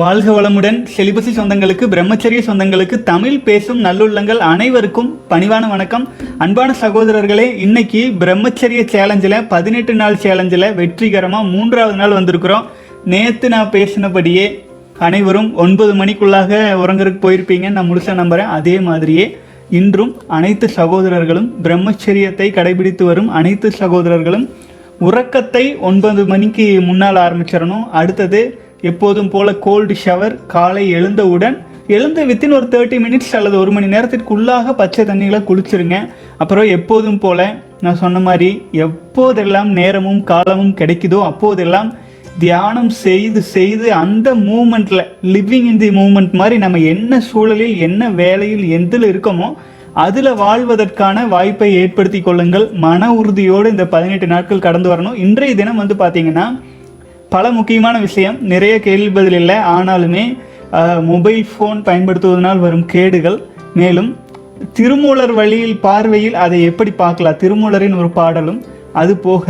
வாழ்க வளமுடன். செலிபசி சொந்தங்களுக்கு பிரம்மச்சரிய சொந்தங்களுக்கு தமிழ் பேசும் நல்லுள்ளங்கள் அனைவருக்கும் பணிவான வணக்கம். அன்பான சகோதரர்களே இன்னைக்கு பிரம்மச்சரிய சேலஞ்சில் பதினெட்டு நாள் சேலஞ்சில் வெற்றிகரமாக மூன்றாவது நாள் வந்திருக்கிறோம். நேற்று நான் பேசினபடியே அனைவரும் ஒன்பது மணிக்குள்ளாக உறங்குறதுக்கு போயிருப்பீங்கன்னு நான் முழுசாக நம்புகிறேன் அதே மாதிரியே இன்றும் அனைத்து சகோதரர்களும் பிரம்மச்சரியத்தை கடைபிடித்து வரும் அனைத்து சகோதரர்களும் உறக்கத்தை ஒன்பது மணிக்கு முன்னால் ஆரம்பிச்சிடணும். அடுத்தது எப்போதும் போல கோல்டு ஷவர் காலை எழுந்தவுடன் எழுந்து வித்தின் ஒரு தேர்ட்டி மினிட்ஸ் அல்லது ஒரு மணி நேரத்திற்குள்ளாக பச்சை தண்ணிகளை குளிச்சிருங்க. அப்புறம் எப்போதும் போல நான் சொன்ன மாதிரி எப்போதெல்லாம் நேரமும் காலமும் கிடைக்குதோ அப்போதெல்லாம் தியானம் செய்து செய்து அந்த மூமெண்ட்ல லிவிங் இன் தி மூமெண்ட் மாதிரி நம்ம என்ன சூழலில் என்ன வேலையில் எதில் இருக்கோமோ அதில் வாழ்வதற்கான வாய்ப்பை ஏற்படுத்தி கொள்ளுங்கள். மன உறுதியோடு இந்த பதினெட்டு நாட்கள் கடந்து வரணும். இன்றைய தினம் வந்து பார்த்தீங்கன்னா பல முக்கியமான விஷயம். நிறைய கேள்வி பதில் இல்லை. ஆனாலுமே மொபைல் ஃபோன் பயன்படுத்துவதனால் வரும் கேடுகள். மேலும் திருமூலர் வழியில் பார்வையில் அதை எப்படி பார்க்கலாம்? திருமூலரின் ஒரு பாடலும் அது போக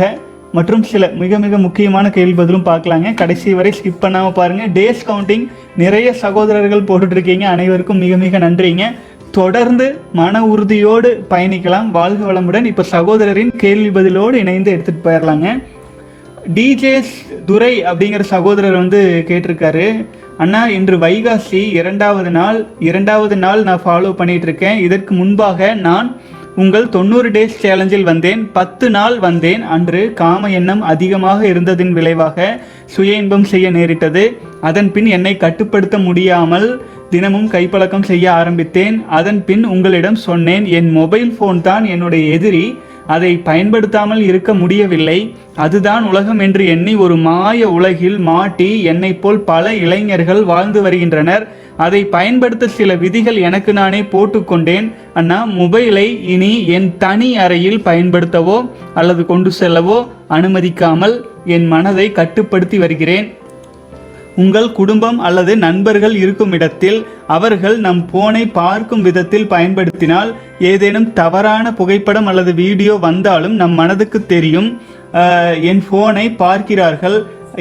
மற்றும் சில மிக மிக முக்கியமான கேள்வி பதிலும் பார்க்கலாங்க. கடைசி வரை ஸ்கிப் பண்ணாமல் பாருங்கள் டேஸ் கவுண்டிங் நிறைய சகோதரர்கள் போட்டுட்ருக்கீங்க. அனைவருக்கும் மிக மிக நன்றிங்க. தொடர்ந்து மன உறுதியோடு பயணிக்கலாம். வாழ்க வளமுடன். இப்போ சகோதரரின் கேள்வி பதிலோடு இணைந்து எடுத்துகிட்டு போயிடலாங்க டிஜேஸ் துரை அப்படிங்கிற சகோதரர் வந்து கேட்டிருக்காரு. அண்ணா இன்று வைகாசி இரண்டாவது நாள். இரண்டாவது நாள் நான் ஃபாலோ பண்ணிட்டு இருக்கேன் இதற்கு முன்பாக நான் உங்கள் தொண்ணூறு டேஸ் சேலஞ்சில் வந்தேன். பத்து நாள் வந்தேன். அன்று காம எண்ணம் அதிகமாக இருந்ததின் விளைவாக சுய இன்பம் செய்ய நேரிட்டது. அதன் பின் என்னை கட்டுப்படுத்த முடியாமல் தினமும் கைப்பழக்கம் செய்ய ஆரம்பித்தேன். அதன் பின் உங்களிடம் சொன்னேன் என் மொபைல் ஃபோன் தான் என்னுடைய எதிரி. அதை பயன்படுத்தாமல் இருக்க முடியவில்லை. அதுதான் உலகம் என்று எண்ணி ஒரு மாய உலகில் மாட்டி என்னை போல் பல இளைஞர்கள் வாழ்ந்து வருகின்றனர். அதை பயன்படுத்த சில விதிகள் எனக்கு நானே போட்டுக்கொண்டேன் அண்ணா மொபைலை இனி என் தனி அறையில் பயன்படுத்தவோ அல்லது கொண்டு செல்லவோ அனுமதிக்காமல் என் மனதை கட்டுப்படுத்தி வருகிறேன். உங்கள் குடும்பம் அல்லது நண்பர்கள் இருக்கும் இடத்தில் அவர்கள் நம் போனை பார்க்கும் விதத்தில் பயன்படுத்தினால் ஏதேனும் தவறான புகைப்படம் அல்லது வீடியோ வந்தாலும் நம் மனதுக்கு தெரியும் என் போனை பார்க்கிறார்கள்.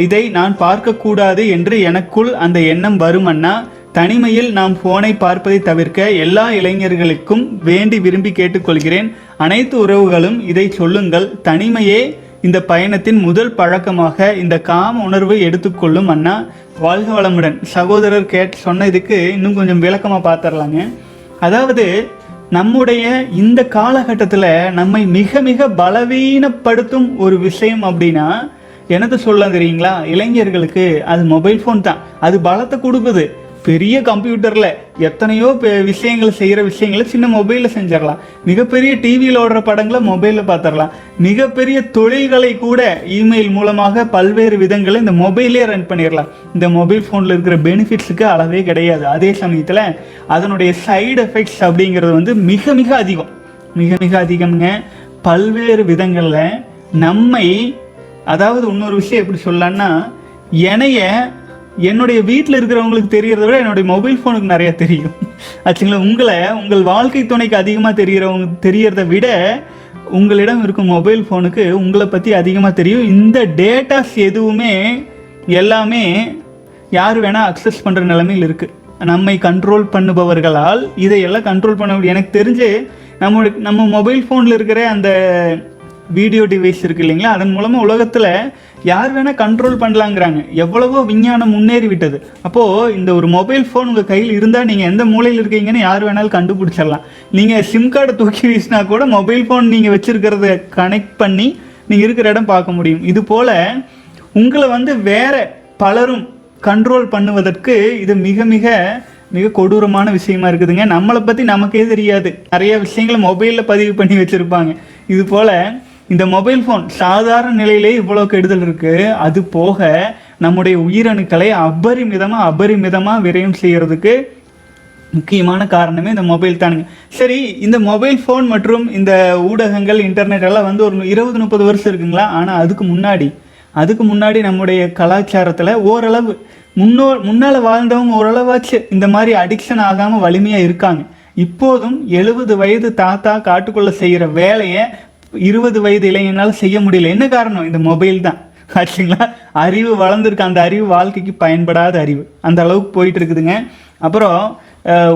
இதை நான் பார்க்கக்கூடாது என்று எனக்குள் அந்த எண்ணம் வருமன்னா தனிமையில் நாம் போனை பார்ப்பதை தவிர்க்க எல்லா இளைஞர்களுக்கும் வேண்டி விரும்பி கேட்டுக்கொள்கிறேன். அனைத்து உறவுகளும் இதை சொல்லுங்கள். தனிமையே இந்த பயணத்தின் முதல் பழக்கமாக இந்த காம உணர்வை எடுத்துக்கொள்ளும் அண்ணா. வாழ்க வளமுடன். சகோதரர் கேட் சொன்ன இதுக்கு இன்னும் கொஞ்சம் விளக்கமாக பார்த்துடலாங்க அதாவது நம்முடைய இந்த காலகட்டத்தில் நம்மை மிக மிக பலவீனப்படுத்தும் ஒரு விஷயம் அப்படின்னா எனது சொல்ல தெரியுங்களா? இளைஞர்களுக்கு அது மொபைல் ஃபோன் தான். அது பலத்தை கொடுக்குது. பெரிய கம்ப்யூட்டரில் எத்தனையோ பெ- விஷயங்கள் செய்கிற விஷயங்களை சின்ன மொபைலில் செஞ்சிடலாம். மிகப்பெரிய டிவியில் ஓடுற படங்களை மொபைலில் பார்த்துடலாம். மிகப்பெரிய தொழில்களை கூட இமெயில் மூலமாக பல்வேறு விதங்களை இந்த மொபைலே ரன் பண்ணிடலாம். இந்த மொபைல் ஃபோனில் இருக்கிற பெனிஃபிட்ஸுக்கு அளவே கிடையாது. அதே சமயத்தில் அதனுடைய சைடு எஃபெக்ட்ஸ் அப்படிங்கிறது வந்து மிக மிக அதிகம். மிக மிக அதிகம்ங்க. பல்வேறு விதங்களில் நம்மை அதாவது இன்னொரு விஷயம் எப்படி சொல்லலாம்னா என்னைய என்னுடைய வீட்டில் இருக்கிறவங்களுக்கு தெரியறத விட என்னுடைய மொபைல் ஃபோனுக்கு நிறைய தெரியும். ஆச்சுங்களா? உங்களை உங்கள் வாழ்க்கை துணைக்கு அதிகமாக தெரிகிறவங்க தெரியறத விட உங்களிடம் இருக்கும் மொபைல் ஃபோனுக்கு உங்களை பற்றி அதிகமாக தெரியும். இந்த டேட்டாஸ் எதுவுமே எல்லாமே யார் வேணால் அக்சஸ் பண்ணுற நிலைமையில் இருக்குது நம்மை கண்ட்ரோல் பண்ணுபவர்களால் இதையெல்லாம் கண்ட்ரோல் பண்ண முடியும். எனக்கு தெரிஞ்சு நம்மளுக்கு நம்ம மொபைல் ஃபோனில் இருக்கிற அந்த வீடியோ டிவைஸ் இருக்குது இல்லைங்களா? அதன் மூலமாக உலகத்தில் யார் வேணால் கண்ட்ரோல் பண்ணலாங்கிறாங்க. எவ்வளவோ விஞ்ஞானம் முன்னேறி விட்டது அப்போது இந்த ஒரு மொபைல் ஃபோன் உங்கள் கையில் இருந்தால் நீங்கள் எந்த மூலையில் இருக்கீங்கன்னு யார் வேணாலும் கண்டுபிடிச்சிடலாம். நீங்கள் சிம் கார்டை தூக்கி வீசினா கூட மொபைல் ஃபோன் நீங்கள் வச்சுருக்கிறத கனெக்ட் பண்ணி நீங்கள் இருக்கிற இடம் பார்க்க முடியும். இது போல் உங்களை வந்து வேறு பலரும் கண்ட்ரோல் பண்ணுவதற்கு இது மிக மிக மிக கொடூரமான விஷயமா இருக்குதுங்க. நம்மளை பற்றி நமக்கே தெரியாது. நிறைய விஷயங்களை மொபைலில் பதிவு பண்ணி வச்சுருப்பாங்க. இது போல் இந்த மொபைல் ஃபோன் சாதாரண நிலையிலே இவ்வளோ கெடுதல் இருக்குது அது போக நம்முடைய உயிரணுக்களை அபரிமிதமாக அபரிமிதமாக விரயம் செய்கிறதுக்கு முக்கியமான காரணமே இந்த மொபைல் தானுங்க சரி இந்த மொபைல் ஃபோன் மற்றும் இந்த ஊடகங்கள் இன்டர்நெட் எல்லாம் வந்து ஒரு இருபது முப்பது வருஷம் இருக்குங்களா? ஆனால் அதுக்கு முன்னாடி அதுக்கு முன்னாடி நம்முடைய கலாச்சாரத்தில் ஓரளவு முன்னோ முன்னால் வாழ்ந்தவங்க ஓரளவாச்சு இந்த மாதிரி அடிக்ஷன் ஆகாமல் வலிமையாக இருக்காங்க. இப்போதும் எழுபது வயது தாத்தா காட்டுக்குள்ளே செய்கிற வேலையை இருபது வயது இளைஞனால் செய்ய முடியல. என்ன காரணம்? இந்த மொபைல் தான். ஆச்சுங்களா? அறிவு வளர்ந்துருக்கு. அந்த அறிவு வாழ்க்கைக்கு பயன்படாத அறிவு. அந்த அளவுக்கு போயிட்டு இருக்குதுங்க. அப்புறம்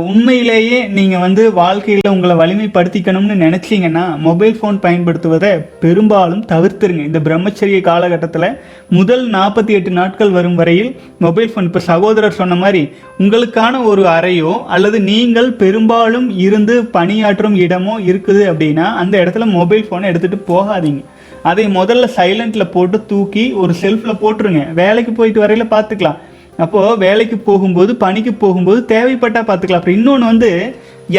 உண்மையிலேயே நீங்கள் வந்து வாழ்க்கையில் உங்களை வலிமைப்படுத்திக்கணும்னு நினச்சிங்கன்னா மொபைல் ஃபோன் பயன்படுத்துவதை பெரும்பாலும் தவிர்த்துருங்க. இந்த பிரம்மச்சரிய காலகட்டத்தில் முதல் நாற்பத்தி எட்டு நாட்கள் வரும் வரையில் மொபைல் ஃபோன் இப்போ சகோதரர் சொன்ன மாதிரி உங்களுக்கான ஒரு அறையோ அல்லது நீங்கள் பெரும்பாலும் இருந்து பணியாற்றும் இடமோ இருக்குது அப்படின்னா அந்த இடத்துல மொபைல் ஃபோனை எடுத்துகிட்டு போகாதீங்க. அதை முதல்ல சைலண்ட்டில் போட்டு தூக்கி ஒரு செல்ஃபில் போட்டுருங்க. வேலைக்கு போயிட்டு வரையில பார்த்துக்கலாம் அப்போது வேலைக்கு போகும்போது பணிக்கு போகும்போது தேவைப்பட்டால் பார்த்துக்கலாம். அப்புறம் இன்னொன்று வந்து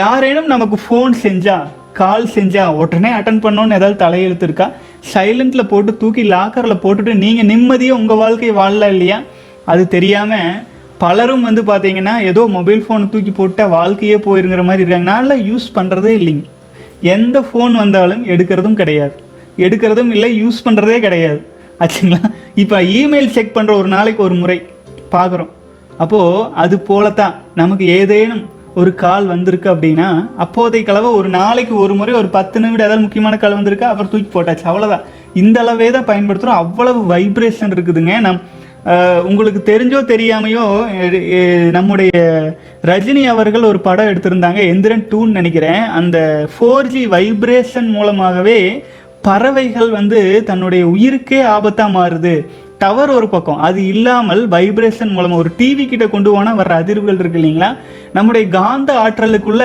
யாரேனும் நமக்கு ஃபோன் செஞ்சால் கால் செஞ்சால் உடனே அட்டன் பண்ணோன்னு ஏதாவது தலையெழுத்து இருக்கா சைலண்ட்டில் போட்டு தூக்கி லாக்கரில் போட்டுட்டு நீங்கள் நிம்மதியாக உங்கள் வாழ்க்கையை வாழல இல்லையா? அது தெரியாமல் பலரும் வந்து பார்த்தீங்கன்னா ஏதோ மொபைல் ஃபோனை தூக்கி போட்டால் வாழ்க்கையே போயிருங்கிற மாதிரி இருக்காங்க. நான்லாம் யூஸ் பண்ணுறதே இல்லைங்க. எந்த ஃபோன் வந்தாலும் எடுக்கிறதும் கிடையாது. எடுக்கிறதும் இல்லை யூஸ் பண்ணுறதே கிடையாது. ஆச்சுங்களா? இப்போ இமெயில் செக் பண்ணுற ஒரு நாளைக்கு ஒரு முறை. பார்க்குறோம் அப்போது அது போலத்தான். நமக்கு ஏதேனும் ஒரு கால் வந்திருக்கு அப்படின்னா அப்போதைய கலவை ஒரு நாளைக்கு ஒரு முறை ஒரு பத்து நிமிடம் ஏதாவது முக்கியமான கால் வந்திருக்கா அப்புறம் தூக்கி போட்டாச்சு. அவ்வளோதான் இந்த அளவே தான் பயன்படுத்துகிறோம் அவ்வளவு வைப்ரேஷன் இருக்குதுங்க. நம் உங்களுக்கு தெரிஞ்சோ தெரியாமையோ நம்முடைய ரஜினி அவர்கள் ஒரு படம் எடுத்திருந்தாங்க எந்திரன் டூன்னு நினைக்கிறேன். அந்த ஃபோர் ஜி வைப்ரேஷன் மூலமாகவே பறவைகள் வந்து தன்னுடைய உயிருக்கே ஆபத்தாக மாறுது. டவர் ஒரு பக்கம். அது இல்லாமல் வைப்ரேஷன் மூலமாக ஒரு டிவி கிட்ட கொண்டு போனால் வர்ற அதிர்வுகள் இருக்கு இல்லைங்களா? நம்முடைய காந்த ஆற்றலுக்குள்ள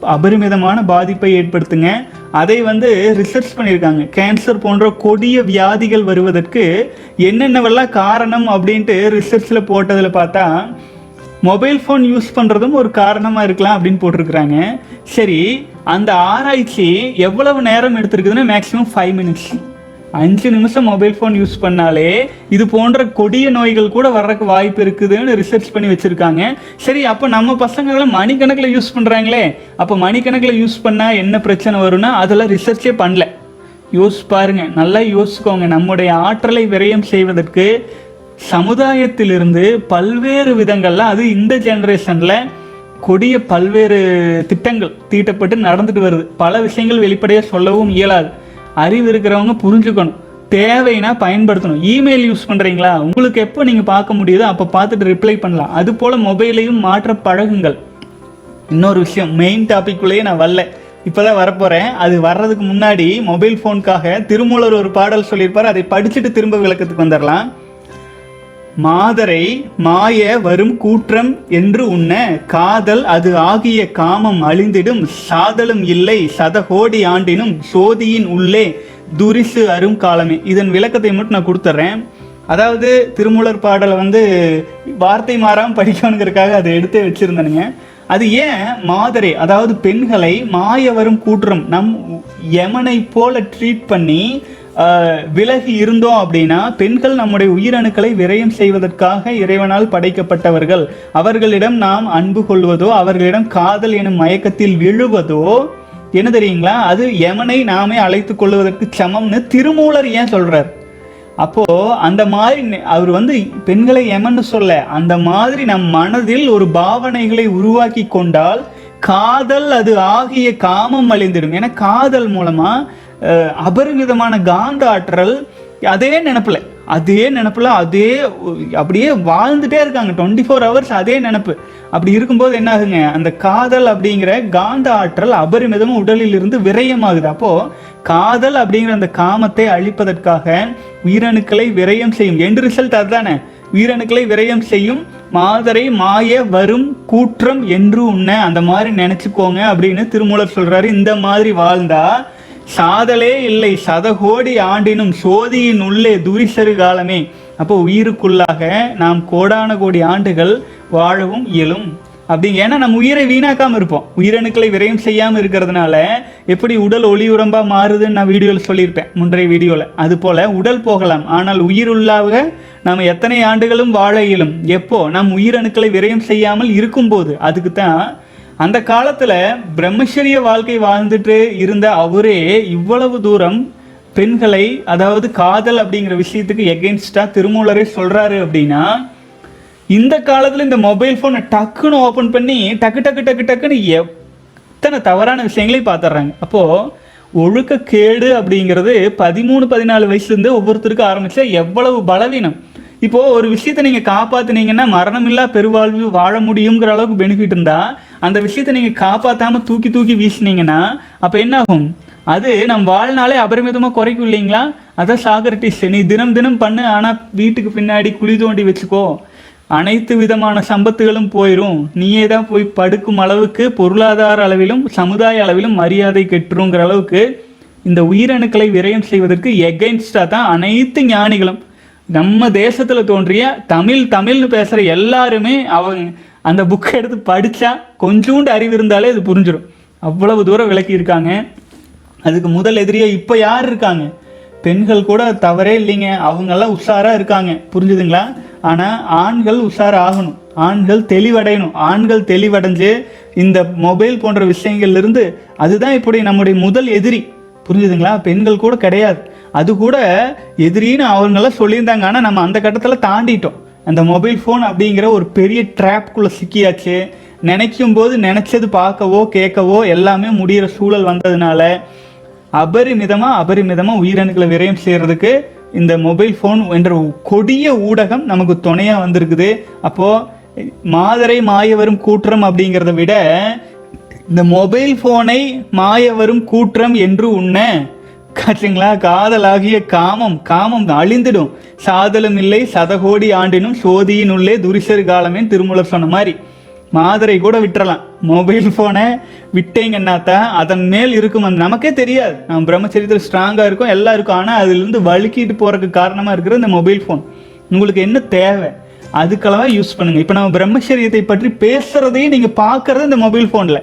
அபரிமிதமான பாதிப்பை ஏற்படுத்துங்க. அதை வந்து ரிசர்ச் பண்ணியிருக்காங்க. கேன்சர் போன்ற கொடிய வியாதிகள் வருவதற்கு என்னென்னவெல்லாம் காரணம் அப்படின்ட்டு ரிசர்ச்சில் போட்டதில் பார்த்தா மொபைல் ஃபோன் யூஸ் பண்ணுறதும் ஒரு காரணமாக இருக்கலாம் அப்படின்னு போட்டிருக்கிறாங்க. சரி அந்த ஆராய்ச்சி எவ்வளவு நேரம் எடுத்திருக்குதுன்னா மேக்ஸிமம் ஃபைவ் மினிட்ஸ் அஞ்சு நிமிஷம் மொபைல் ஃபோன் யூஸ் பண்ணாலே இது போன்ற கொடிய நோய்கள் கூட வர்றதுக்கு வாய்ப்பு இருக்குதுன்னு ரிசர்ச் பண்ணி வச்சுருக்காங்க. சரி அப்போ நம்ம பசங்களாம் மணிக்கணக்கில் யூஸ் பண்ணுறாங்களே அப்போ மணிக்கணக்கில் யூஸ் பண்ணால் என்ன பிரச்சனை வரும்னா அதெல்லாம் ரிசர்ச்சே பண்ணல. யோசிச்சு பாருங்க நல்லா யோசிச்சுக்கோங்க. நம்முடைய ஆற்றலை விரயம் செய்வதற்கு சமுதாயத்திலிருந்து பல்வேறு விதங்களில் அது இந்த ஜென்ரேஷனில் கொடிய பல்வேறு திட்டங்கள் தீட்டப்பட்டு நடந்துட்டு வருது. பல விஷயங்கள் வெளிப்படையாக சொல்லவும் இயலாது. அறிவு இருக்கிறவங்க புரிஞ்சுக்கணும். தேவைன்னா பயன்படுத்தணும். இமெயில் யூஸ் பண்ணுறீங்களா உங்களுக்கு எப்போ நீங்கள் பார்க்க முடியுதோ அப்போ பார்த்துட்டு ரிப்ளை பண்ணலாம். அது போல் மொபைலையும் மாற்ற பழகுங்கள். இன்னொரு விஷயம் மெயின் டாபிக்குள்ளேயே நான் வரல. இப்போ தான் வரப்போகிறேன் அது வர்றதுக்கு முன்னாடி மொபைல் ஃபோனுக்காக திருமூலர் ஒரு பாடல் சொல்லியிருப்பார். அதை படிச்சுட்டு திரும்ப விளக்கத்துக்கு வந்துடலாம் மாதரை மாய வரும் கூற்றம் என்று உண்ண காதல் அது ஆகிய காமம் அழிந்திடும் சாதலும் இல்லை சதகோடி ஆண்டினும் சோதியின் உள்ளே துரிசு அரும் காலமே. இதன் விளக்கத்தை மட்டும் நான் கொடுத்துட்றேன். அதாவது திருமூலர் பாடலை வந்து வார்த்தை மாறாமல் படிக்கணுங்கிறதுக்காக அதை எடுத்து வச்சிருந்தேனுங்க. அது ஏன் மாதரை அதாவது பெண்களை மாய வரும் கூற்றம் நம் யமனை போல ட்ரீட் பண்ணி விலகி இருந்தோம் அப்படின்னா பெண்கள் நம்முடைய உயிரணுக்களை விரயம் செய்வதற்காக இறைவனால் படைக்கப்பட்டவர்கள். அவர்களிடம் நாம் அன்பு கொள்வதோ அவர்களிடம் காதல் எனும் மயக்கத்தில் விழுவதோ என்ன தெரியுங்களா? அது யமனை நாமே அழைத்து கொள்வதற்கு சமம்னு திருமூலர் ஏன் சொல்றார்? அப்போ அந்த மாதிரி அவர் வந்து பெண்களை எமன்னு சொல்ல அந்த மாதிரி நம் மனதில் ஒரு பாவனைகளை உருவாக்கி கொண்டால் காதல் அது ஆகிய காமம் அழிந்திடும். ஏன்னா காதல் மூலமா அபரிமிதமான காந்த ஆற்றல் அதே நினப்பில் அதே நினப்பில் அதே அப்படியே வாழ்ந்துட்டே இருக்காங்க. டுவெண்ட்டி ஃபோர் ஹவர்ஸ் அதே நினப்பு. அப்படி இருக்கும்போது என்ன ஆகுங்க அந்த காதல் அப்படிங்கிற காந்த ஆற்றல் அபரிமிதமும் உடலில் இருந்து விரயமாகுது. அப்போது காதல் அப்படிங்கிற அந்த காமத்தை அழிப்பதற்காக உயிரணுக்களை விரயம் செய்யும். எண்டு ரிசல்ட் அதுதானே? உயிரணுக்களை விரயம் செய்யும் மாதரை மாய வரும் கூற்றம் என்று உன்ன அந்த மாதிரி நினச்சிக்கோங்க அப்படின்னு திருமூலர் சொல்கிறாரு இந்த மாதிரி வாழ்ந்தால் சாதலே இல்லை சதகோடி ஆண்டினும் சோதியின் உள்ளே துரிசரு காலமே. அப்போ உயிருக்குள்ளாக நாம் கோடான கோடி ஆண்டுகள் வாழவும் இயலும். அப்படி ஏன்னா நம்ம உயிரை வீணாக்காமல் இருப்போம். உயிரணுக்களை விரையும் செய்யாமல் இருக்கிறதுனால எப்படி உடல் ஒளி உரம்பாக மாறுதுன்னு நான் வீடியோவில் சொல்லியிருப்பேன் முன்றைய வீடியோவில் அதுபோல் உடல் போகலாம். ஆனால் உயிருள்ளாக நாம் எத்தனை ஆண்டுகளும் வாழ இயலும். எப்போ? நம் உயிரணுக்களை விரயம் செய்யாமல் இருக்கும்போது. அதுக்கு தான் அந்த காலத்தில் பிரம்மச்சரிய வாழ்க்கை வாழ்ந்துட்டு இருந்த அவரே இவ்வளவு தூரம் பெண்களை அதாவது காதல் அப்படிங்கிற விஷயத்துக்கு எகெயின்ஸ்டாக திருமூலரே சொல்கிறாரு அப்படின்னா இந்த காலத்தில் இந்த மொபைல் ஃபோனை டக்குன்னு ஓப்பன் பண்ணி டக்கு டக்கு டக்கு டக்குன்னு எத்தனை தவறான விஷயங்களையும் பார்த்துட்றாங்க அப்போது ஒழுக்கக்கேடு அப்படிங்கிறது பதிமூணு பதினாலு வயசுலேருந்து ஒவ்வொருத்தருக்கும் ஆரம்பித்தா எவ்வளவு பலவீனம். இப்போது ஒரு விஷயத்தை நீங்கள் காப்பாற்றுனீங்கன்னா மரணமில்லா பெருவாழ்வு வாழ முடியுங்கிற அளவுக்கு பெனிஃபிட் இருந்தால் அந்த விஷயத்தை நீங்கள் காப்பாற்றாமல் தூக்கி தூக்கி வீசினீங்கன்னா அப்போ என்ன ஆகும் அது நம் வாழ்நாளே அபரிமிதமாக குறைக்கும் இல்லைங்களா? அதான் சாக்ரட்டிஸ் நீ தினம் தினம் பண்ணு ஆனால் வீட்டுக்கு பின்னாடி குழி தோண்டி வச்சுக்கோ. அனைத்து விதமான சம்பத்துகளும் போயிடும் நீயே தான் போய் படுக்கும் அளவுக்கு பொருளாதார அளவிலும் சமுதாய அளவிலும் மரியாதை கெட்டுருங்கிற அளவுக்கு இந்த உயிரணுக்களை விரயம் செய்வதற்கு எகைன்ஸ்டாக தான் அனைத்து ஞானிகளும் நம்ம தேசத்தில் தோன்றிய தமிழ் தமிழ்னு பேசுகிற எல்லாருமே அவங்க அந்த புக்கை எடுத்து படித்தா கொஞ்சோண்டு அறிவு இருந்தாலே அது புரிஞ்சிடும் அவ்வளவு தூரம் விளக்கி இருக்காங்க. அதுக்கு முதல் எதிரியே இப்போ யார் இருக்காங்க? பெண்கள் கூட தவறே இல்லைங்க. அவங்கெல்லாம் உஷாராக இருக்காங்க. புரிஞ்சுதுங்களா? ஆனால் ஆண்கள் உஷார் ஆகணும். ஆண்கள் தெளிவடையணும். ஆண்கள் தெளிவடைஞ்சு இந்த மொபைல் போன்ற விஷயங்கள்லேருந்து அதுதான் இப்படி நம்முடைய முதல் எதிரி. புரிஞ்சுதுங்களா? பெண்கள் கூட கிடையாது. அது கூட எதிரின்னு அவங்களாம் சொல்லியிருந்தாங்க. ஆனால் நம்ம அந்த கட்டத்தில் தாண்டிட்டோம். அந்த மொபைல் ஃபோன் அப்படிங்கிற ஒரு பெரிய ட்ராப்குள்ளே சிக்கியாச்சு. நினைக்கும் போது நினச்சது பார்க்கவோ கேட்கவோ எல்லாமே முடிகிற சூழல் வந்ததுனால அபரிமிதமாக அபரிமிதமாக உயிரணுக்களை விரயம் செய்கிறதுக்கு இந்த மொபைல் ஃபோன் என்ற கொடிய ஊடகம் நமக்கு துணையாக வந்திருக்குது. அப்போது மாதரை மாயவரும் கூற்றம் அப்படிங்கிறத விட இந்த மொபைல் ஃபோனை மாயவரும் கூற்றம் என்று உன்ன காட்டுங்களா காதலாகிய காமம் காமம் அழிந்துடும். சாதலும் இல்லை சதகோடி ஆண்டினும் சோதியினுள்ளே துரிசர் காலமே திருமூலர் சொன்ன மாதிரி. மாதுரை கூட விட்டுறலாம். மொபைல் ஃபோனை விட்டீங்கன்னாத்தான் அதன் மேல் இருக்கும் அந்த நமக்கே தெரியாது. நம்ம பிரம்மச்சரியத்தில் ஸ்ட்ராங்காக இருக்கும் எல்லாம் இருக்கும். ஆனால் அதுலேருந்து வழுக்கிட்டு போகிறதுக்கு காரணமாக இருக்கிற இந்த மொபைல் ஃபோன் உங்களுக்கு என்ன தேவை? அதுக்கெல்லாம் யூஸ் பண்ணுங்கள் இப்போ நம்ம பிரம்மச்சரியத்தை பற்றி பேசுகிறதையும் நீங்கள் பார்க்கறது இந்த மொபைல் ஃபோனில்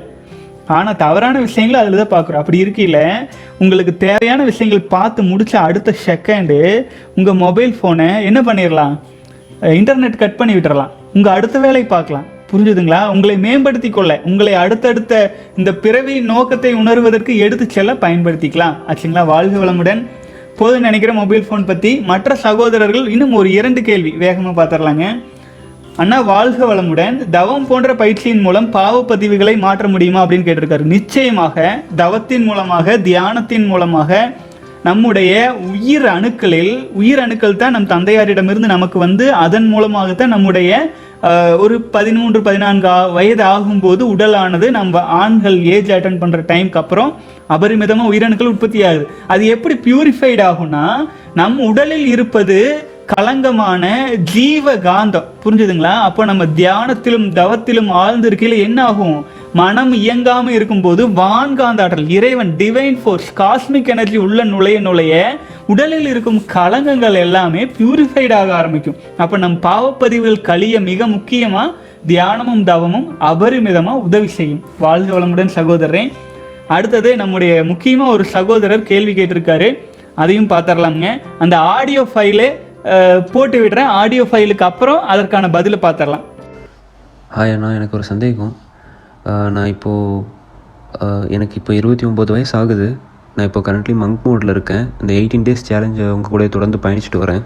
ஆனால் தவறான விஷயங்களை அதில் தான் பார்க்குறோம். அப்படி இருக்கையில் உங்களுக்கு தேவையான விஷயங்கள் பார்த்து முடிச்ச அடுத்த செகண்டு உங்கள் மொபைல் ஃபோனை என்ன பண்ணிடலாம் இன்டர்நெட் கட் பண்ணி விட்டுறலாம் உங்கள் அடுத்த வேலை பார்க்கலாம். புரிஞ்சுதுங்களா? உங்களை மேம்படுத்தி கொள்ள உங்களை அடுத்தடுத்த இந்த பிறவி நோக்கத்தை உணர்வதற்கு எடுத்து செல்ல பயன்படுத்திக்கலாம். ஆச்சுங்களா? வாழ்க வளமுடன். பொது நினைக்கிற மொபைல் ஃபோன் பற்றி மற்ற சகோதரர்கள் இன்னும் ஒரு இரண்டு கேள்வி வேகமாக பார்த்துடலாங்க அண்ணா வாழ்க வளமுடன். தவம் போன்ற பயிற்சியின் மூலம் பாவப்பதிவுகளை மாற்ற முடியுமா அப்படின்னு கேட்டிருக்காரு. நிச்சயமாக தவத்தின் மூலமாக தியானத்தின் மூலமாக நம்முடைய உயிர் அணுக்களில் உயிர் அணுக்கள் தான் நம் தந்தையாரிடமிருந்து நமக்கு வந்து அதன் மூலமாகத்தான் நம்முடைய ஒரு பதிமூன்று பதினான்கு வயது ஆகும்போது உடலானது நம்ம ஆண்கள் ஏஜ் அட்டன் பண்ணுற டைம்க்கு அப்புறம் அபரிமிதமாக உயிரணுக்கள் உற்பத்தி ஆகுது அது எப்படி பியூரிஃபைட் ஆகும்னா நம் உடலில் இருப்பது களங்கமான ஜீவ காந்தம் புரிஞ்சுதுங்களா? அப்போ நம்ம தியானத்திலும் தவத்திலும் ஆழ்ந்திருக்கையில் என்ன ஆகும் மனம் இயங்காமல் இருக்கும்போது வான்காந்த ஆற்றல் இறைவன் டிவைன் ஃபோர்ஸ் காஸ்மிக் எனர்ஜி உள்ள நுழைய நுழைய உடலில் இருக்கும் களங்கங்கள் எல்லாமே பியூரிஃபைடாக ஆரம்பிக்கும். அப்போ நம் பாவப்பதிவுகள் கழிய மிக முக்கியமாக தியானமும் தவமும் அபரிமிதமாக உதவி செய்யும். வாழ்க வளமுடன் சகோதரரே. அடுத்தது நம்முடைய முக்கியமாக ஒரு சகோதரர் கேள்வி கேட்டிருக்காரு. அதையும் பார்த்துடலாமுங்க. அந்த ஆடியோ ஃபைலே போட்டு விடுறேன். ஆடியோ ஃபைலுக்கு அப்புறம் அதற்கான பதிலை பார்த்துடலாம். ஹாய் அண்ணா எனக்கு ஒரு சந்தேகம். நான் இப்போது எனக்கு இப்போ இருபத்தி ஒம்பது வயசு ஆகுது. நான் இப்போ கரண்ட்லி மங்க் மோடில் இருக்கேன். இந்த எயிட்டீன் டேஸ் சேலஞ்சை உங்கள் கூட தொடர்ந்து பயணிச்சுட்டு வரேன்.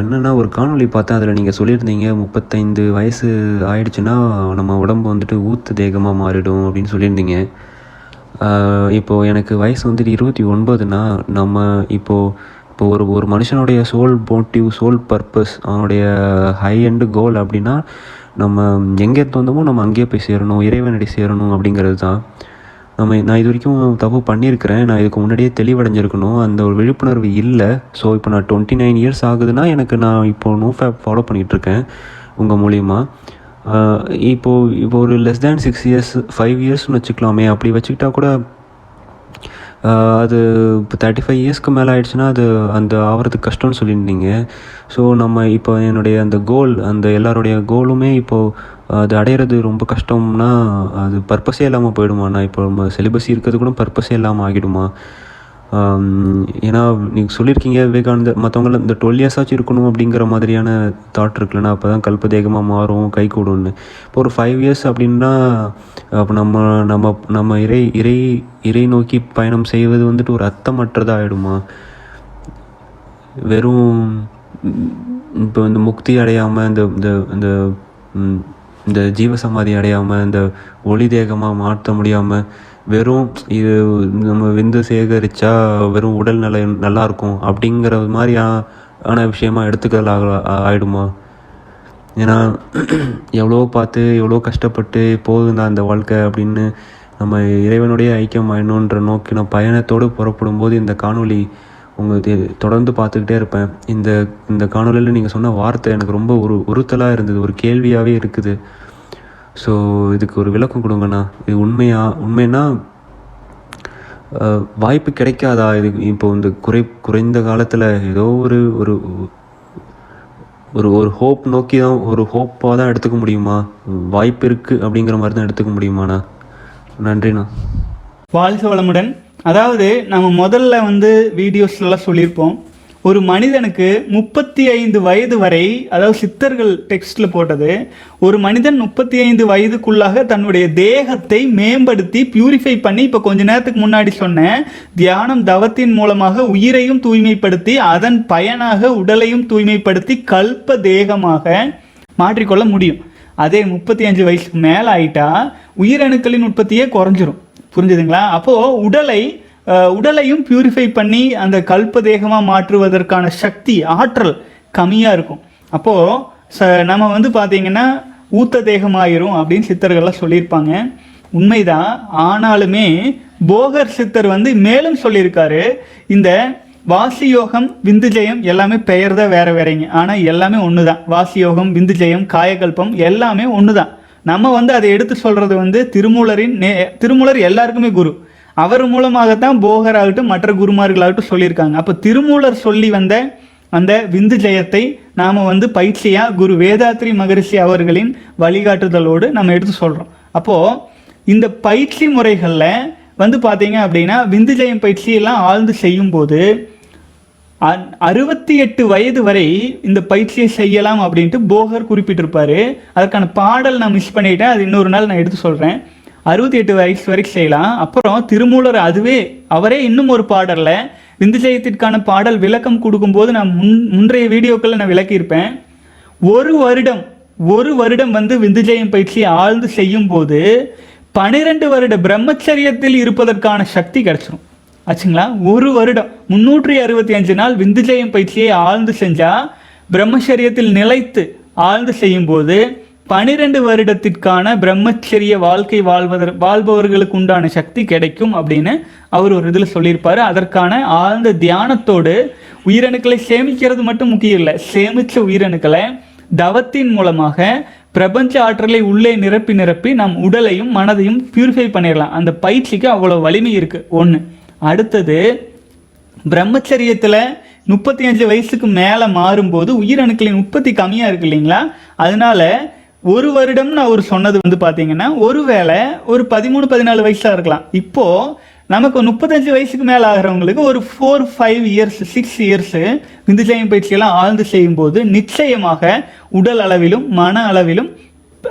என்னென்னா ஒரு காணொலி பார்த்தேன். அதில் நீங்கள் சொல்லியிருந்தீங்க முப்பத்தைந்து வயசு ஆயிடுச்சுன்னா நம்ம உடம்பு வந்துட்டு ஊத்து தேகமாக மாறிடும் அப்படின்னு சொல்லியிருந்தீங்க. இப்போது எனக்கு வயசு வந்துட்டு இருபத்தி ஒன்பதுனா நம்ம இப்போது இப்போ ஒரு ஒரு மனுஷனுடைய சோல் மோட்டிவ் சோல் பர்பஸ் அவனுடைய ஹை எண்டு கோல் அப்படின்னா நம்ம எங்கே தோந்தமோ நம்ம அங்கேயே போய் சேரணும் இறைவனடி சேரணும் அப்படிங்கிறது தான். நம்ம நான் இது வரைக்கும் தப்பு பண்ணியிருக்கிறேன். நான் இதுக்கு முன்னாடியே தெளிவடைஞ்சிருக்கணும். அந்த ஒரு விழிப்புணர்வு இல்லை. ஸோ இப்போ நான் டுவெண்ட்டி நைன் இயர்ஸ் ஆகுதுன்னா எனக்கு நான் இப்போ நோ ஃபேப் ஃபாலோ பண்ணிகிட்ருக்கேன் உங்கள் மூலியமாக இப்போது இப்போ ஒரு less than six years five இயர்ஸ்னு வச்சுக்கலாமே. அப்படி வச்சுக்கிட்டா கூட அது இப்போ தேர்ட்டி ஃபைவ் இயர்ஸ்க்கு மேலே ஆயிடுச்சுன்னா அது அந்த ஆகிறதுக்கு கஷ்டம்னு சொல்லியிருந்தீங்க. ஸோ நம்ம இப்போ என்னுடைய அந்த கோல் அந்த எல்லாருடைய கோலுமே இப்போது அது அடையிறது ரொம்ப கஷ்டம்னா அது பர்பஸே இல்லாமல் போயிடுமாண்ணா. இப்போ நம்ம சிலிபஸ் இருக்கிறது கூட பர்பஸே இல்லாமல் ஆகிடுமா? ஏன்னா நீங்கள் சொல்லியிருக்கீங்க விவேகானந்த மற்றவங்கள இந்த டுவெல் இயர்ஸாச்சும் இருக்கணும் அப்படிங்கிற மாதிரியான தாட் இருக்குல்லனா அப்போ தான் கல்பதேகமாக மாறும் கை கூடும்னு. இப்போ ஒரு ஃபைவ் இயர்ஸ் அப்படின்னா அப்போ நம்ம நம்ம நம்ம இறை இறை இறை நோக்கி பயணம் செய்வது வந்துட்டு ஒரு அர்த்தமற்றதாக ஆகிடுமா வெறும் இப்போ இந்த முக்தி அடையாமல் இந்த இந்த இந்த இந்த ஜீவசமாதி அடையாமல் இந்த ஒளி தேகமாக மாற்ற முடியாமல் வெறும் இது நம்ம விந்து சேகரித்தா வெறும் உடல் நல நல்லாயிருக்கும் அப்படிங்கிற மாதிரி ஆன விஷயமா எடுத்துக்கல ஆகிடுமா ஏன்னா எவ்வளோ பார்த்து எவ்வளோ கஷ்டப்பட்டு போதும் தான் அந்த வாழ்க்கை அப்படின்னு நம்ம இறைவனுடைய ஐக்கியம் ஆயிடணுன்ற நோக்கின பயணத்தோடு புறப்படும் போது இந்த காணொளி உங்களுக்கு தொடர்ந்து பார்த்துக்கிட்டே இருப்பேன். இந்த இந்த காணொலியில் நீங்கள் சொன்ன வார்த்தை எனக்கு ரொம்ப ஒரு உறுத்தலாக இருந்தது ஒரு கேள்வியாகவே இருக்குது. ஸோ இதுக்கு ஒரு விளக்கம் கொடுங்கண்ணா. இது உண்மையா உண்மைன்னா வாய்ப்பு கிடைக்காதா? இது இப்போ இந்த குறை குறைந்த காலத்தில் ஏதோ ஒரு ஒரு ஒரு ஒரு ஹோப் நோக்கி தான் ஒரு ஹோப்பாக தான் எடுத்துக்க முடியுமா? வாய்ப்பு இருக்குது அப்படிங்கிற மாதிரி தான் எடுத்துக்க முடியுமாண்ணா? நன்றிண்ணா. வாழ்க வளமுடன். அதாவது நம்ம முதல்ல வந்து வீடியோஸ்லாம் சொல்லியிருப்போம். ஒரு மனிதனுக்கு முப்பத்தி ஐந்து வயது வரை அதாவது சித்தர்கள் டெக்ஸ்டில் போட்டது ஒரு மனிதன் முப்பத்தி ஐந்து வயதுக்குள்ளாக தன்னுடைய தேகத்தை மேம்படுத்தி பியூரிஃபை பண்ணி இப்போ கொஞ்ச நேரத்துக்கு முன்னாடி சொன்னேன் தியானம் தவத்தின் மூலமாக உயிரையும் தூய்மைப்படுத்தி அதன் பயனாக உடலையும் தூய்மைப்படுத்தி கல்ப தேகமாக மாற்றிக்கொள்ள முடியும். அதே முப்பத்தி அஞ்சு வயசுக்கு மேலே ஆயிட்டா உயிரணுக்களின் உற்பத்தியே குறைஞ்சிரும். புரிஞ்சுதுங்களா? அப்போது உடலை உடலையும் பியூரிஃபை பண்ணி அந்த கல்பதேகமாக மாற்றுவதற்கான சக்தி ஆற்றல் கம்மியாக இருக்கும். அப்போது ச நம்ம வந்து பார்த்தீங்கன்னா ஊத்த தேகமாயிரும் அப்படின்னு சித்தர்கள்லாம் சொல்லியிருப்பாங்க. உண்மைதான். ஆனாலுமே போகர் சித்தர் வந்து மேலும் சொல்லியிருக்காரு. இந்த வாசியோகம் விந்துஜெயம் எல்லாமே பெயர் தான் வேற வேறங்க. ஆனால் எல்லாமே ஒன்று தான் வாசியோகம் விந்துஜெயம் காயகல்பம் எல்லாமே ஒன்று தான் நம்ம வந்து அதை எடுத்து சொல்கிறது வந்து திருமூலரின் நே திருமூலர் எல்லாருக்குமே குரு. அவர் மூலமாகத்தான் போகர் ஆகட்டும் மற்ற குருமார்களாகட்டும் சொல்லியிருக்காங்க. அப்போ திருமூலர் சொல்லி வந்த அந்த விந்து ஜெயத்தை நாம் வந்து பயிற்சியாக குரு வேதாத்ரி மகரிஷி அவர்களின் வழிகாட்டுதலோடு நம்ம எடுத்து சொல்கிறோம் அப்போது இந்த பயிற்சி முறைகளில் வந்து பார்த்தீங்க அப்படின்னா விந்து ஜெயம் பயிற்சியெல்லாம் ஆழ்ந்து செய்யும்போது அறுபத்தி எட்டு வயது வரை இந்த பயிற்சியை செய்யலாம் அப்படின்ட்டு போகர் குறிப்பிட்டிருப்பாரு. அதற்கான பாடல் நான் மிஸ் பண்ணிட்டேன். அது இன்னொரு நாள் நான் எடுத்து சொல்கிறேன் அறுபத்தி எட்டு வயசு வரைக்கும் செய்யலாம். அப்புறம் திருமூலர் அதுவே அவரே இன்னும் ஒரு பாடலில் விந்து ஜெயத்திற்கான பாடல் விளக்கம் கொடுக்கும்போது நான் முன் முன்றைய வீடியோக்களில் நான் விளக்கியிருப்பேன். ஒரு வருடம் ஒரு வருடம் வந்து விந்துஜெயம் பயிற்சியை ஆழ்ந்து செய்யும் போது பனிரெண்டு வருட பிரம்மச்சரியத்தில் இருப்பதற்கான சக்தி கிடைச்சிடும் ஆச்சுங்களா? ஒரு வருடம் முன்னூற்றி அறுபத்தி அஞ்சு நாள் விந்துஜெயம் பயிற்சியை ஆழ்ந்து செஞ்சால் பிரம்மச்சரியத்தில் நிலைத்து ஆழ்ந்து செய்யும் போது பனிரெண்டு வருடத்திற்கான பிரம்மச்சரிய வாழ்க்கை வாழ்வதற் வாழ்பவர்களுக்கு உண்டான சக்தி கிடைக்கும் அப்படின்னு அவர் ஒரு இதில் சொல்லியிருப்பார். அதற்கான ஆழ்ந்த தியானத்தோடு உயிரணுக்களை சேமிக்கிறது மட்டும் முக்கியம் இல்லை. சேமித்த உயிரணுக்களை தவத்தின் மூலமாக பிரபஞ்ச ஆற்றலை உள்ளே நிரப்பி நிரப்பி நம் உடலையும் மனதையும் பியூரிஃபை பண்ணிடலாம். அந்த பயிற்சிக்கு அவ்வளோ வலிமை இருக்குது ஒன்று அடுத்தது பிரம்மச்சரியத்தில் முப்பத்தி அஞ்சு வயசுக்கு மேலே மாறும்போது உயிரணுக்களின் உற்பத்தி கம்மியாக இருக்கு இல்லைங்களா? அதனால ஒரு வருடம்னு அவர் சொன்னது வந்து பார்த்தீங்கன்னா ஒருவேளை ஒரு பதிமூணு பதினாலு வயசாக இருக்கலாம். இப்போது நமக்கு முப்பத்தஞ்சு வயசுக்கு மேலே ஆகிறவங்களுக்கு ஒரு four five years six years விந்துஜயம் பயிற்சியெல்லாம் ஆழ்ந்து செய்யும்போது நிச்சயமாக உடல் அளவிலும் மன அளவிலும்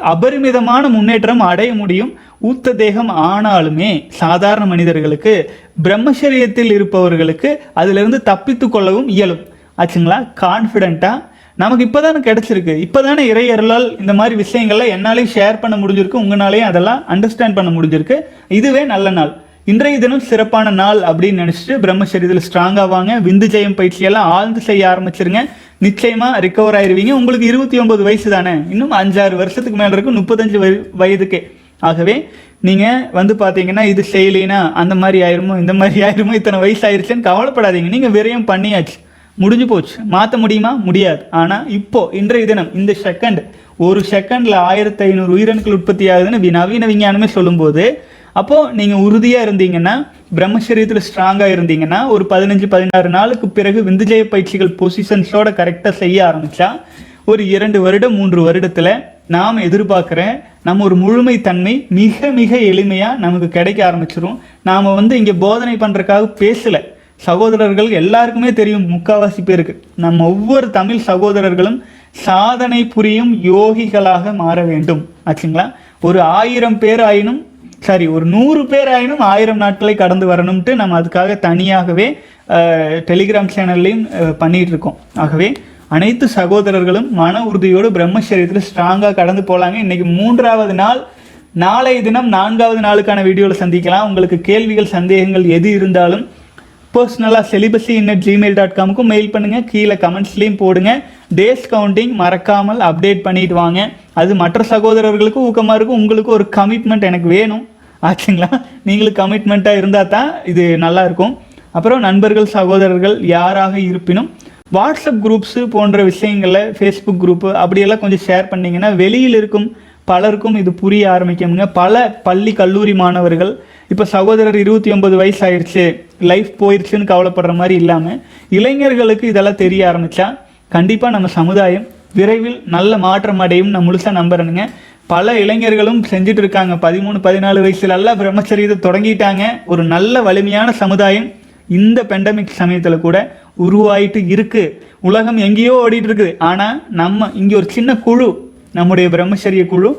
அபரிமிதமான முன்னேற்றம் அடைய முடியும். ஊத்த தேகம் ஆனாலுமே சாதாரண மனிதர்களுக்கு பிரம்மச்சரியத்தில் இருப்பவர்களுக்கு அதிலிருந்து தப்பித்து கொள்ளவும் இயலும். ஆச்சுங்களா? கான்ஃபிடென்ட்டாக நமக்கு இப்போ தானே கிடச்சிருக்கு. இப்போ தானே இறையர்களால் இந்த மாதிரி விஷயங்கள்லாம் என்னாலையும் ஷேர் பண்ண முடிஞ்சிருக்கு. உங்களாலையும் அதெல்லாம் அண்டர்ஸ்டாண்ட் பண்ண முடிஞ்சிருக்கு. இதுவே நல்ல நாள். இன்றைய தினம் சிறப்பான நாள் அப்படின்னு நினச்சிட்டு பிரம்மச்சரியத்தில் ஸ்ட்ராங்காக வாங்க. விந்து ஜெயம் பயிற்சியெல்லாம் ஆழ்ந்து செய்ய ஆரம்பிச்சிருங்க. நிச்சயமாக ரிக்கவர் ஆயிடுவீங்க உங்களுக்கு இருபத்தி ஒன்பது வயசு தானே. இன்னும் அஞ்சாறு வருஷத்துக்கு மேலே இருக்கும். முப்பத்தஞ்சு வய வயதுக்கே. ஆகவே நீங்கள் வந்து பார்த்தீங்கன்னா இது செய்யலைன்னா அந்த மாதிரி ஆயிருமோ இந்த மாதிரி ஆயிருமோ இத்தனை வயசு ஆயிருச்சுன்னு கவலைப்படாதீங்க. நீங்கள் விரயம் பண்ணியாச்சு. முடிஞ்சு போச்சு. மாற்ற முடியுமா? முடியாது. ஆனால் இப்போ இன்றைய தினம் இந்த செகண்ட் ஒரு செகண்டில் ஆயிரத்தி ஐநூறு உயிரணுக்கள் உற்பத்தி ஆகுதுன்னு வி- நவீன விஞ்ஞானமே சொல்லும்போது அப்போது நீங்கள் உறுதியாக இருந்தீங்கன்னா பிரம்மசரீரத்தில் ஸ்ட்ராங்காக இருந்தீங்கன்னா ஒரு பதினஞ்சு பதினாறு நாளுக்கு பிறகு விந்துஜய பயிற்சிகள் பொசிஷன்ஸோட கரெக்டாக செய்ய ஆரம்பித்தா ஒரு இரண்டு வருடம் மூன்று வருடத்தில் நாம் எதிர்பார்க்குற நம்ம ஒரு முழுமை தன்மை மிக மிக எளிமையாக நமக்கு கிடைக்க ஆரம்பிச்சிரும். நாம் வந்து இங்கே போதனை பண்ணுறக்காக பேசலை. சகோதரர்கள் எல்லாருக்குமே தெரியும் முக்காவாசி பேருக்கு. நம்ம ஒவ்வொரு தமிழ் சகோதரர்களும் சாதனை புரியும் யோகிகளாக மாற வேண்டும். ஆச்சுங்களா? ஒரு ஆயிரம் பேர் ஆயினும் சாரி ஒரு நூறு பேர் ஆயினும் ஆயிரம் நாட்களை கடந்து வரணும்ட்டு நம்ம அதுக்காக தனியாகவே டெலிகிராம் சேனல்லையும் அஹ், பண்ணிட்டு இருக்கோம் ஆகவே அனைத்து சகோதரர்களும் மன உறுதியோடு பிரம்மச்சரியத்தில் ஸ்ட்ராங்காக கடந்து போகலாங்க இன்னைக்கு மூன்றாவது நாள். நாளைய தினம் நான்காவது நாளுக்கான வீடியோவில் சந்திக்கலாம். உங்களுக்கு கேள்விகள் சந்தேகங்கள் எது இருந்தாலும் பர்சனலாக celibacy in at Gmail dot காமுக்கும் mail பண்ணுங்கள் கீழே கமெண்ட்ஸ்லேயும் போடுங்க. டேஸ் கவுண்டிங் மறக்காமல் அப்டேட் பண்ணிட்டு வாங்க. அது மற்ற சகோதரர்களுக்கும் ஊக்கமாக இருக்கும் உங்களுக்கும் ஒரு கமிட்மெண்ட் எனக்கு வேணும். ஆச்சுங்களா? நீங்களும் கமிட்மெண்ட்டாக இருந்தால் தான் இது நல்லா இருக்கும் அப்புறம் நண்பர்கள் சகோதரர்கள் யாராக இருப்பினும் வாட்ஸ்அப் குரூப்ஸு போன்ற விஷயங்களில் ஃபேஸ்புக் குரூப்பு அப்படியெல்லாம் கொஞ்சம் ஷேர் பண்ணிங்கன்னா வெளியில் இருக்கும் பலருக்கும் இது புரிய ஆரம்பிக்குங்க பல பள்ளி கல்லூரி மாணவர்கள் இப்போ சகோதரர் இருபத்தி ஒன்பது வயசு ஆயிடுச்சு லைஃப் போயிடுச்சுன்னு கவலைப்படுற மாதிரி இல்லாமல் இளைஞர்களுக்கு இதெல்லாம் தெரிய ஆரம்பித்தா கண்டிப்பாக நம்ம சமுதாயம் விரைவில் நல்ல மாற்றம் அடையும். நான் முழுசாக நம்புறேனுங்க. பல இளைஞர்களும் செஞ்சுட்டு இருக்காங்க. பதிமூணு பதினாலு வயசுலெல்லாம் பிரம்மச்சரியத்தை தொடங்கிட்டாங்க. ஒரு நல்ல வலிமையான சமுதாயம் இந்த பெண்டமிக் சமயத்தில் கூட உருவாயிட்டு இருக்குது உலகம் எங்கேயோ ஓடிட்டு இருக்குது. ஆனால் நம்ம இங்கே ஒரு சின்ன குழு நம்முடைய பிரம்மச்சரிய குழு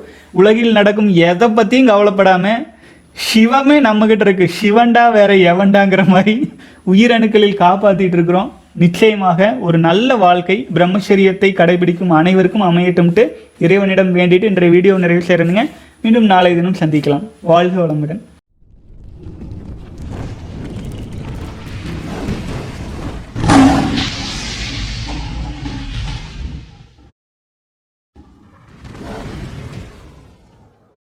உலகில் நடக்கும் எதை பற்றியும் கவலைப்படாமல் சிவமே நம்மக்கிட்ட இருக்கு. சிவண்டா வேற எவன்டாங்கிற மாதிரி உயிரணுக்களில் காப்பாற்றிட்டு இருக்கிறோம். நிச்சயமாக ஒரு நல்ல வாழ்க்கை பிரம்மச்சரியத்தை கடைபிடிக்கும் அனைவருக்கும் அமையட்டும்ட்டு இறைவனிடம் வேண்டிட்டு இன்றைய வீடியோ நிறைவு செய்கிறேனுங்க மீண்டும் நாளை தினம் சந்திக்கலாம். வாழ்க வளமுடன்.